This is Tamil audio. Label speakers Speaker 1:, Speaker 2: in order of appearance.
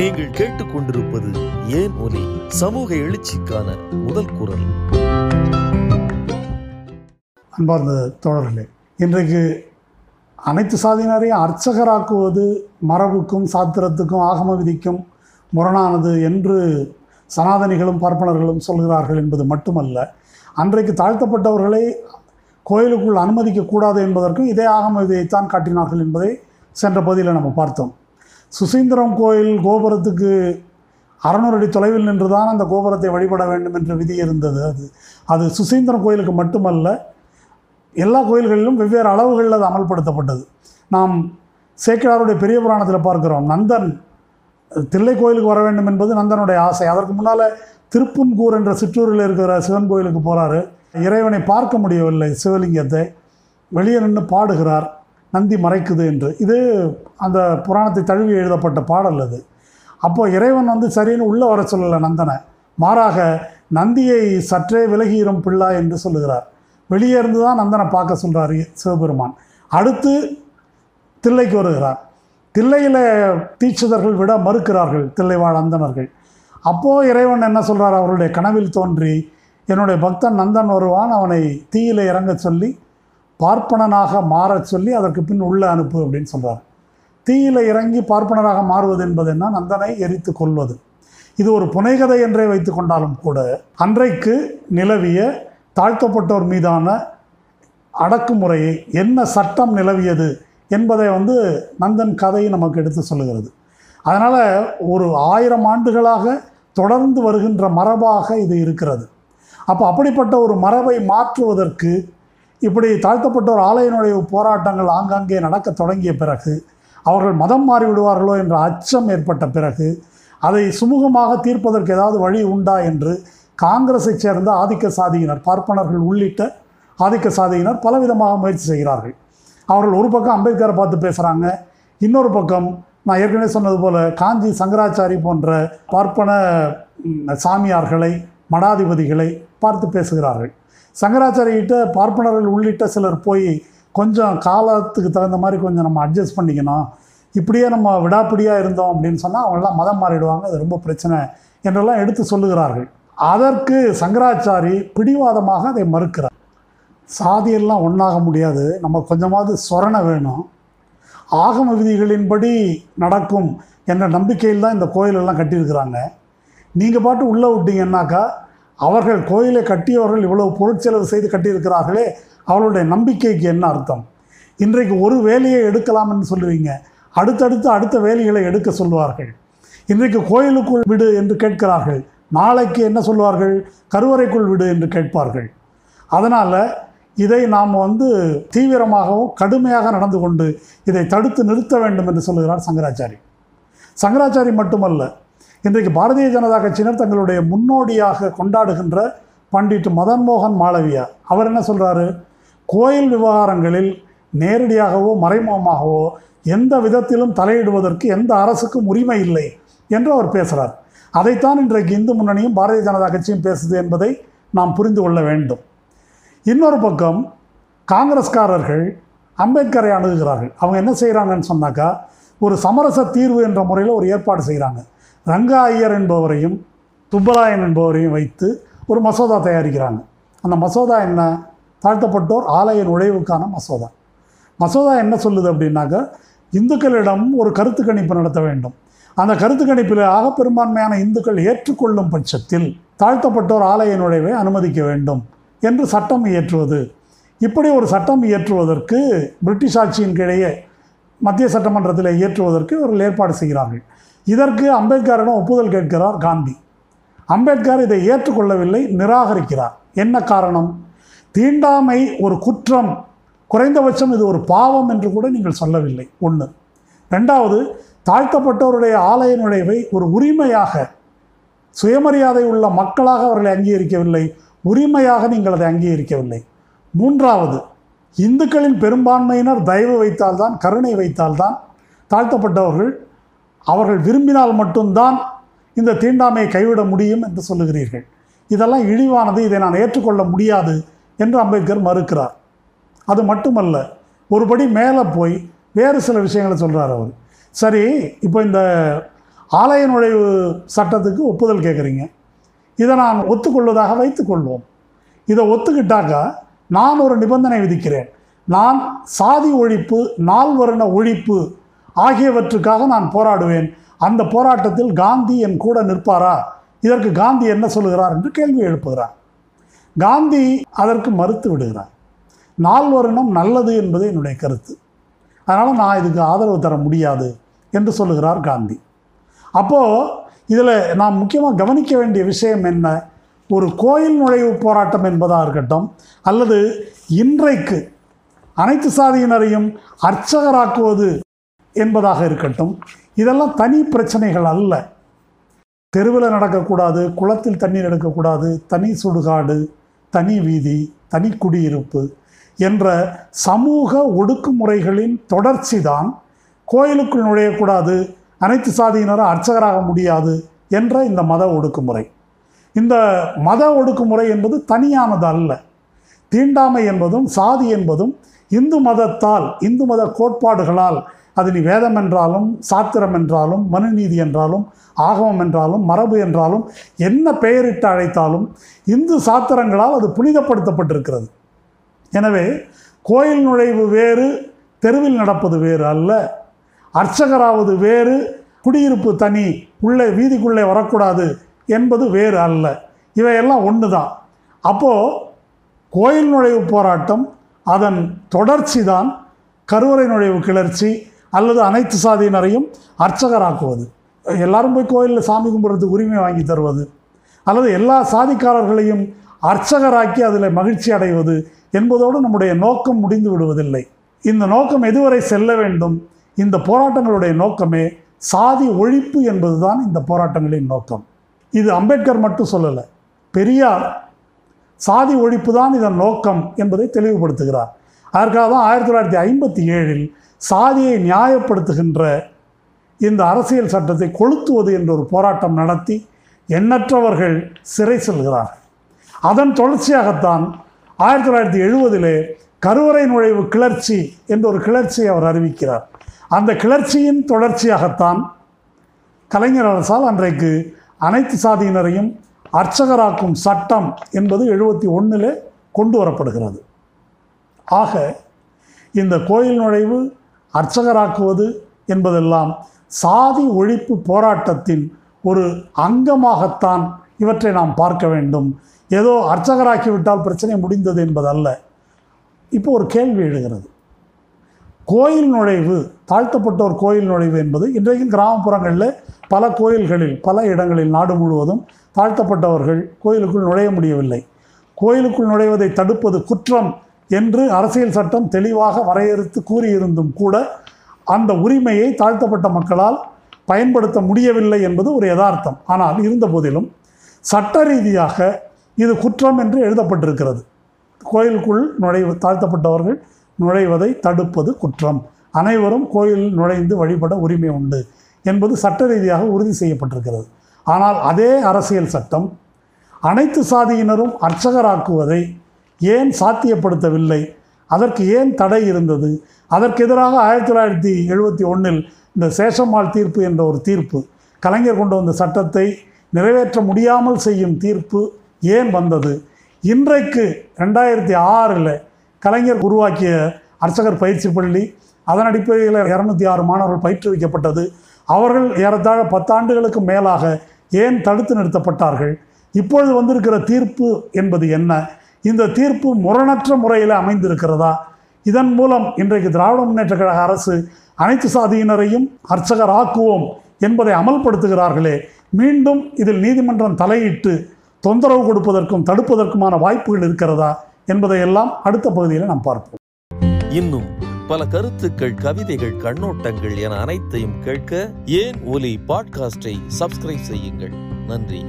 Speaker 1: நீங்கள் கேட்டுக்கொண்டிருப்பது ஏன் ஒலி? சமூக எழுச்சிக்கான முதல் குரல்.
Speaker 2: அன்பார்ந்த தோழர்களே இன்றைக்கு அனைத்து சாதியினரையும் அர்ச்சகராக்குவது மரபுக்கும் சாத்திரத்துக்கும் ஆகம விதிக்கும் முரணானது என்று சனாதனிகளும் பார்ப்பனர்களும் சொல்கிறார்கள் என்பது மட்டுமல்ல அன்றைக்கு தாழ்த்தப்பட்டவர்களை கோயிலுக்குள் அனுமதிக்கக்கூடாது என்பதற்கும் இதே ஆகம விதியைத்தான் காட்டினார்கள் என்பதை சென்ற பகுதியில் நம்ம பார்த்தோம். சுசீந்திரம் கோயில் கோபுரத்துக்கு அறநூறு அடி தொலைவில் நின்று தான் அந்த கோபுரத்தை வழிபட வேண்டும் என்ற விதி இருந்தது அது. அது சுசீந்திரம் கோயிலுக்கு மட்டுமல்ல எல்லா கோயில்களிலும் வெவ்வேறு அளவுகளில் அது அமல்படுத்தப்பட்டது. நாம் சேக்கிழாருடைய பெரிய புராணத்தில் பார்க்கிறோம் நந்தன் தில்லை கோயிலுக்கு வர வேண்டும் என்பது நந்தனுடைய ஆசை. அதற்கு முன்னால் திருப்புன்கூர் என்ற சிற்றூரில் இருக்கிற சிவன் கோயிலுக்கு போகிறாரு இறைவனை பார்க்க முடியவில்லை சிவலிங்கத்தை. வெளியே நின்று பாடுகிறார். நந்தி மறைக்குது என்று. இது அந்த புராணத்தை தழுவி எழுதப்பட்ட பாடல் அது. அப்போ இறைவன் வந்து சரின்னு உள்ளே வர சொல்லலை நந்தனை. மாறாக நந்தியை சற்றே விலகியிரும் பிள்ளா என்று சொல்லுகிறார். வெளியே இருந்து தான் நந்தனை பார்க்க சொல்கிறார் சிவபெருமான். அடுத்து தில்லைக்கு வருகிறார். தில்லையில் தீட்சிதர்கள் விட மறுக்கிறார்கள் தில்லைவாழ் அந்தனர்கள் அப்போது இறைவன் என்ன சொல்கிறார் அவருடைய கனவில் தோன்றி என்னுடைய பக்தன் நந்தன் வருவான் அவனை தீயில இறங்கச் சொல்லி பார்ப்பனனாக மாறச் சொல்லி அதற்கு பின் உள்ளே அனுப்பு அப்படின்னு சொல்கிறார் தீயில இறங்கி பார்ப்பனராக மாறுவது என்பது என்ன? நந்தனை எரித்து கொள்வது. இது ஒரு புனைகதை என்றே வைத்து கொண்டாலும் கூட அன்றைக்கு நிலவிய தாழ்த்தப்பட்டோர் மீதான அடக்குமுறையை என்ன சட்டம் நிலவியது என்பதை வந்து நந்தன் கதை நமக்கு எடுத்து சொல்லுகிறது. அதனால் ஒரு ஆயிரம் ஆண்டுகளாக தொடர்ந்து வருகின்ற மரபாக இது இருக்கிறது. அப்போ அப்படிப்பட்ட ஒரு மரபை மாற்றுவதற்கு இப்படி தாழ்த்தப்பட்டோர் ஆலய நுழைவு போராட்டங்கள் ஆங்காங்கே நடக்க தொடங்கிய பிறகு அவர்கள் மதம் மாறிவிடுவார்களோ என்ற அச்சம் ஏற்பட்ட பிறகு அதை சுமூகமாக தீர்ப்பதற்கு ஏதாவது வழி உண்டா என்று காங்கிரஸைச் சேர்ந்த ஆதிக்க சாதியினர் பார்ப்பனர்கள் உள்ளிட்ட ஆதிக்க சாதியினர் பலவிதமாக முயற்சி செய்கிறார்கள். அவர்கள் ஒரு பக்கம் அம்பேத்கரை பார்த்து பேசுகிறாங்க இன்னொரு பக்கம் நான் ஏற்கனவே சொன்னது போல் காஞ்சி சங்கராச்சாரி போன்ற பார்ப்பன சாமியார்களை மடாதிபதிகளை பார்த்து பேசுகிறார்கள். சங்கராச்சாரியிட்ட பார்ப்பனர்கள் உள்ளிட்ட சிலர் போய் கொஞ்சம் காலத்துக்கு தகுந்த மாதிரி கொஞ்சம் நம்ம அட்ஜஸ்ட் பண்ணிக்கணும். இப்படியே நம்ம விடாப்பிடியாக இருந்தோம் அப்படின்னு சொன்னால் அவங்களாம் மதம் மாறிடுவாங்க. அது ரொம்ப பிரச்சனை என்றெல்லாம் எடுத்து சொல்லுகிறார்கள். அதற்கு சங்கராச்சாரி பிடிவாதமாக அதை மறுக்கிறார். சாதியெல்லாம் ஒன்றாக முடியாது. நம்ம கொஞ்சமாவது சொரணை வேணும். ஆகம விதிகளின்படி நடக்கும் என்ற நம்பிக்கையில் தான் இந்த கோயிலெல்லாம் கட்டியிருக்கிறாங்க. நீங்கள் பாட்டு உள்ளே விட்டீங்கன்னாக்கா அவர்கள் கோயிலை கட்டியவர்கள் இவ்வளவு பொருட்செலவு செய்து கட்டியிருக்கிறார்களே அவர்களுடைய நம்பிக்கைக்கு என்ன அர்த்தம்? இன்றைக்கு ஒரு வேலையை எடுக்கலாம்னு சொல்லுவீங்க. அடுத்தடுத்து அடுத்த வேலைகளை எடுக்க சொல்லுவார்கள். இன்றைக்கு கோயிலுக்குள் விடு என்று கேட்கிறார்கள். நாளைக்கு என்ன சொல்லுவார்கள்? கருவறைக்குள் விடு என்று கேட்பார்கள். அதனால் இதை நாம் வந்து தீவிரமாகவும் கடுமையாக நடந்து கொண்டு இதை தடுத்து நிறுத்த வேண்டும் என்று சொல்லுகிறார் சங்கராச்சாரி. சங்கராச்சாரி மட்டுமல்ல இன்றைக்கு பாரதிய ஜனதா கட்சியினர் தங்களுடைய முன்னோடியாக கொண்டாடுகின்ற பண்டிட் மதன் மோகன் மாளவியா. அவர் என்ன சொல்கிறாரு கோயில் விவகாரங்களில் நேரடியாகவோ மறைமுகமாகவோ எந்த விதத்திலும் தலையிடுவதற்கு எந்த அரசுக்கும் உரிமை இல்லை என்று அவர் பேசுகிறார் அதைத்தான் இன்றைக்கு இந்து முன்னணியும் பாரதிய ஜனதா கட்சியும் பேசுது என்பதை நாம் புரிந்து கொள்ள வேண்டும். இன்னொரு பக்கம் காங்கிரஸ்காரர்கள் அம்பேத்கரை அணுகுகிறார்கள். அவங்க என்ன செய்கிறாங்கன்னு சொன்னாக்கா ஒரு சமரச தீர்வு என்ற முறையில் ஒரு ஏற்பாடு செய்கிறாங்க ரங்கா ஐயர் என்பவரையும் துப்பராயன் என்பவரையும் வைத்து ஒரு மசோதா தயாரிக்கிறாங்க. அந்த மசோதா என்ன? தாழ்த்தப்பட்டோர் ஆலய நுழைவுக்கான மசோதா. மசோதா என்ன சொல்லுது அப்படின்னாக்கா இந்துக்களிடம் ஒரு கருத்து கணிப்பு நடத்த வேண்டும். அந்த கருத்து கணிப்பில் ஆக பெரும்பான்மையான இந்துக்கள் ஏற்றுக்கொள்ளும் பட்சத்தில் தாழ்த்தப்பட்டோர் ஆலய நுழைவை அனுமதிக்க வேண்டும் என்று சட்டம் இயற்றுவது. இப்படி ஒரு சட்டம் இயற்றுவதற்கு பிரிட்டிஷ் ஆட்சியின் கிடையே மத்திய சட்டமன்றத்தில் இயற்றுவதற்கு இவர்கள் ஏற்பாடு செய்கிறார்கள். இதற்கு அம்பேத்கரிடம் ஒப்புதல் கேட்கிறார் காந்தி. அம்பேத்கர் இதை ஏற்றுக்கொள்ளவில்லை நிராகரிக்கிறார். என்ன காரணம்? தீண்டாமை ஒரு குற்றம். குறைந்தபட்சம் இது ஒரு பாவம் என்று கூட நீங்கள் சொல்லவில்லை. ஒன்று ரெண்டாவது தாழ்த்தப்பட்டவருடைய ஆலய நுழைவை ஒரு உரிமையாக சுயமரியாதை உள்ள மக்களாக அவர்களை அங்கீகரிக்கவில்லை. உரிமையாக நீங்கள் அதை அங்கீகரிக்கவில்லை. மூன்றாவது இந்துக்களின் பெரும்பான்மையினர் தயவு வைத்தால்தான் கருணை வைத்தால்தான் தாழ்த்தப்பட்டவர்கள் அவர்கள் விரும்பினால் மட்டும்தான் இந்த தீண்டாமையை கைவிட முடியும் என்று சொல்லுகிறீர்கள். இதெல்லாம் இழிவானது. இதை நான் ஏற்றுக்கொள்ள முடியாது என்று அம்பேத்கர் மறுக்கிறார். அது மட்டுமல்ல ஒருபடி மேலே போய் வேறு சில விஷயங்களை சொல்கிறார் அவர். சரி இப்போ இந்த ஆலய நுழைவு சட்டத்துக்கு ஒப்புதல் கேட்குறீங்க. இதை நான் ஒத்துக்கொள்வதாக வைத்துக்கொள்வோம். இதை ஒத்துக்கிட்டாக்கா நான் ஒரு நிபந்தனை விதிக்கிறேன். நான் சாதி ஒழிப்பு நால்வருண ஒழிப்பு ஆகியவற்றுக்காக நான் போராடுவேன். அந்த போராட்டத்தில் காந்தி என் கூட நிற்பாரா? இதற்கு காந்தி என்ன சொல்லுகிறார் என்று கேள்வி எழுப்புகிறார். காந்தி அதற்கு மறுத்து விடுகிறார். நால்வர்ணம் நல்லது என்பது என்னுடைய கருத்து. அதனால் நான் இதுக்கு ஆதரவு தர முடியாது என்று சொல்லுகிறார் காந்தி. அப்போது இதில் நாம் முக்கியமாக கவனிக்க வேண்டிய விஷயம் என்ன? ஒரு கோயில் நுழைவு போராட்டம் என்பதாக இருக்கட்டும் அல்லது இன்றைக்கு அனைத்து சாதியினரையும் அர்ச்சகராக்குவது என்பதாக இருக்கட்டும். இதெல்லாம் தனி பிரச்சனைகள் அல்ல. தெருவில் நடக்கக்கூடாது குளத்தில் தண்ணீர் எடுக்கக்கூடாது தனி சுடுகாடு தனி வீதி தனி குடியிருப்பு என்ற சமூக ஒடுக்குமுறைகளின் தொடர்ச்சி தான் கோயிலுக்குள் நுழையக்கூடாது அனைத்து சாதியினரும் அர்ச்சகராக முடியாது என்ற இந்த மத ஒடுக்குமுறை. இந்த மத ஒடுக்குமுறை என்பது தனியானது அல்ல. தீண்டாமை என்பதும் சாதி என்பதும் இந்து மதத்தால் இந்து மத கோட்பாடுகளால் அது நீ வேதம் என்றாலும் சாத்திரம் என்றாலும் மனுநீதி என்றாலும் ஆகமம் என்றாலும் மரபு என்றாலும் என்ன பெயரிட்டு அழைத்தாலும் இந்து சாத்திரங்களால் அது புனிதப்படுத்தப்பட்டிருக்கிறது. எனவே கோயில் நுழைவு வேறு தெருவில் நடப்பது வேறு அல்ல. அர்ச்சகராவது வேறு குடியிருப்பு தனி உள்ளே வீதிக்குள்ளே வரக்கூடாது என்பது வேறு அல்ல. இவையெல்லாம் ஒன்று தான் அப்போது கோயில் நுழைவு போராட்டம் அதன் தொடர்ச்சி தான் கருவறை நுழைவு கிளர்ச்சி அல்லது அனைத்து சாதியினரையும் அர்ச்சகராக்குவது. எல்லாரும் போய் கோயிலில் சாமி கும்பிட்றதுக்கு உரிமை வாங்கி தருவது. அல்லது எல்லா சாதிக்காரர்களையும் அர்ச்சகராக்கி அதில் மகிழ்ச்சி அடைவது என்பதோடு நம்முடைய நோக்கம் முடிந்து விடுவதில்லை. இந்த நோக்கம் எதுவரை செல்ல வேண்டும்? இந்த போராட்டங்களுடைய நோக்கமே சாதி ஒழிப்பு என்பதுதான் இந்த போராட்டங்களின் நோக்கம். இது அம்பேத்கர் மட்டும் சொல்லலை. பெரியார் சாதி ஒழிப்பு தான் இதன் நோக்கம் என்பதை தெளிவுபடுத்துகிறார். அதற்காக தான் ஆயிரத்தி தொள்ளாயிரத்தி ஐம்பத்தி ஏழில் சாதியை நியாயப்படுத்துகின்ற இந்த அரசியல் சட்டத்தை கொளுத்துவது என்ற ஒரு போராட்டம் நடத்தி எண்ணற்றவர்கள் சிறை செல்கிறார்கள். அதன் தொடர்ச்சியாகத்தான் ஆயிரத்தி தொள்ளாயிரத்தி எழுபதிலே கருவறை நுழைவு கிளர்ச்சி என்ற ஒரு கிளர்ச்சியை அவர் அறிவிக்கிறார். அந்த கிளர்ச்சியின் தொடர்ச்சியாகத்தான் கலைஞர் அரசால் அன்றைக்கு அனைத்து சாதியினரையும் அர்ச்சகராக்கும் சட்டம் என்பது எழுபத்தி ஒன்றில் கொண்டு வரப்படுகிறது. ஆக இந்த கோயில் நுழைவு அர்ச்சகராக்குவது என்பதெல்லாம் சாதி ஒழிப்பு போராட்டத்தின் ஒரு அங்கமாகத்தான் இவற்றை நாம் பார்க்க வேண்டும். ஏதோ அர்ச்சகராக்கிவிட்டால் பிரச்சனை முடிந்தது என்பதல்ல. இப்போ ஒரு கேள்வி எழுகிறது. கோயில் நுழைவு தாழ்த்தப்பட்டோர் கோயில் நுழைவு என்பது இன்றைக்கும் கிராமப்புறங்களில் பல கோயில்களில் பல இடங்களில் நாடு முழுவதும் தாழ்த்தப்பட்டவர்கள் கோயிலுக்குள் நுழைய முடியவில்லை. கோயிலுக்குள் நுழைவதை தடுப்பது குற்றம் என்று அரசியல் சட்டம் தெளிவாக வரையறுத்து கூறியிருந்தும் கூட அந்த உரிமையை தாழ்த்தப்பட்ட மக்களால் பயன்படுத்த முடியவில்லை என்பது ஒரு யதார்த்தம். ஆனால் இருந்த போதிலும் சட்ட ரீதியாக இது குற்றம் என்று எழுதப்பட்டிருக்கிறது. கோயிலுக்குள் நுழைவு தாழ்த்தப்பட்டவர்கள் நுழைவதை தடுப்பது குற்றம். அனைவரும் கோயில் நுழைந்து வழிபட உரிமை உண்டு என்பது சட்ட ரீதியாக உறுதி செய்யப்பட்டிருக்கிறது. ஆனால் அதே அரசியல் சட்டம் அனைத்து சாதியினரும் அர்ச்சகராக்குவதை ஏன் சாத்தியப்படுத்தவில்லை? அதற்கு ஏன் தடை இருந்தது? அதற்கு எதிராக ஆயிரத்தி தொள்ளாயிரத்தி எழுபத்தி ஒன்றில் இந்த சேஷம்மாள் தீர்ப்பு என்ற ஒரு தீர்ப்பு கலைஞர் கொண்டு வந்த சட்டத்தை நிறைவேற்ற முடியாமல் செய்யும் தீர்ப்பு ஏன் வந்தது? இன்றைக்கு ரெண்டாயிரத்தி ஆறில் கலைஞர் உருவாக்கிய அர்ச்சகர் பயிற்சி பள்ளி அதன் அடிப்படையில் இரநூத்தி ஆறு மாணவர்கள் பயிற்றுவிக்கப்பட்டது. அவர்கள் ஏறத்தாழ பத்தாண்டுகளுக்கு மேலாக ஏன் தடுத்து நிறுத்தப்பட்டார்கள்? இப்பொழுது வந்திருக்கிற தீர்ப்பு என்பது என்ன? இந்த தீர்ப்பு முரணற்ற முறையில் அமைந்திருக்கிறதா? இதன் மூலம் இன்றைக்கு திராவிட முன்னேற்ற கழக அரசு அனைத்து சாதியினரையும் அர்ச்சகர் ஆக்குவோம் என்பதை அமல்படுத்துகிறார்களே. மீண்டும் இதில் நீதிமன்றம் தலையிட்டு தொந்தரவு கொடுப்பதற்கும் தடுப்பதற்குமான வாய்ப்புகள் இருக்கிறதா என்பதையெல்லாம் அடுத்த பகுதியில் நாம் பார்ப்போம்.
Speaker 1: இன்னும் பல கருத்துக்கள் கவிதைகள் கண்ணோட்டங்கள் என அனைத்தையும் கேட்க ஏன் ஒலி பாட்காஸ்டை சப்ஸ்கிரைப் செய்யுங்கள். நன்றி.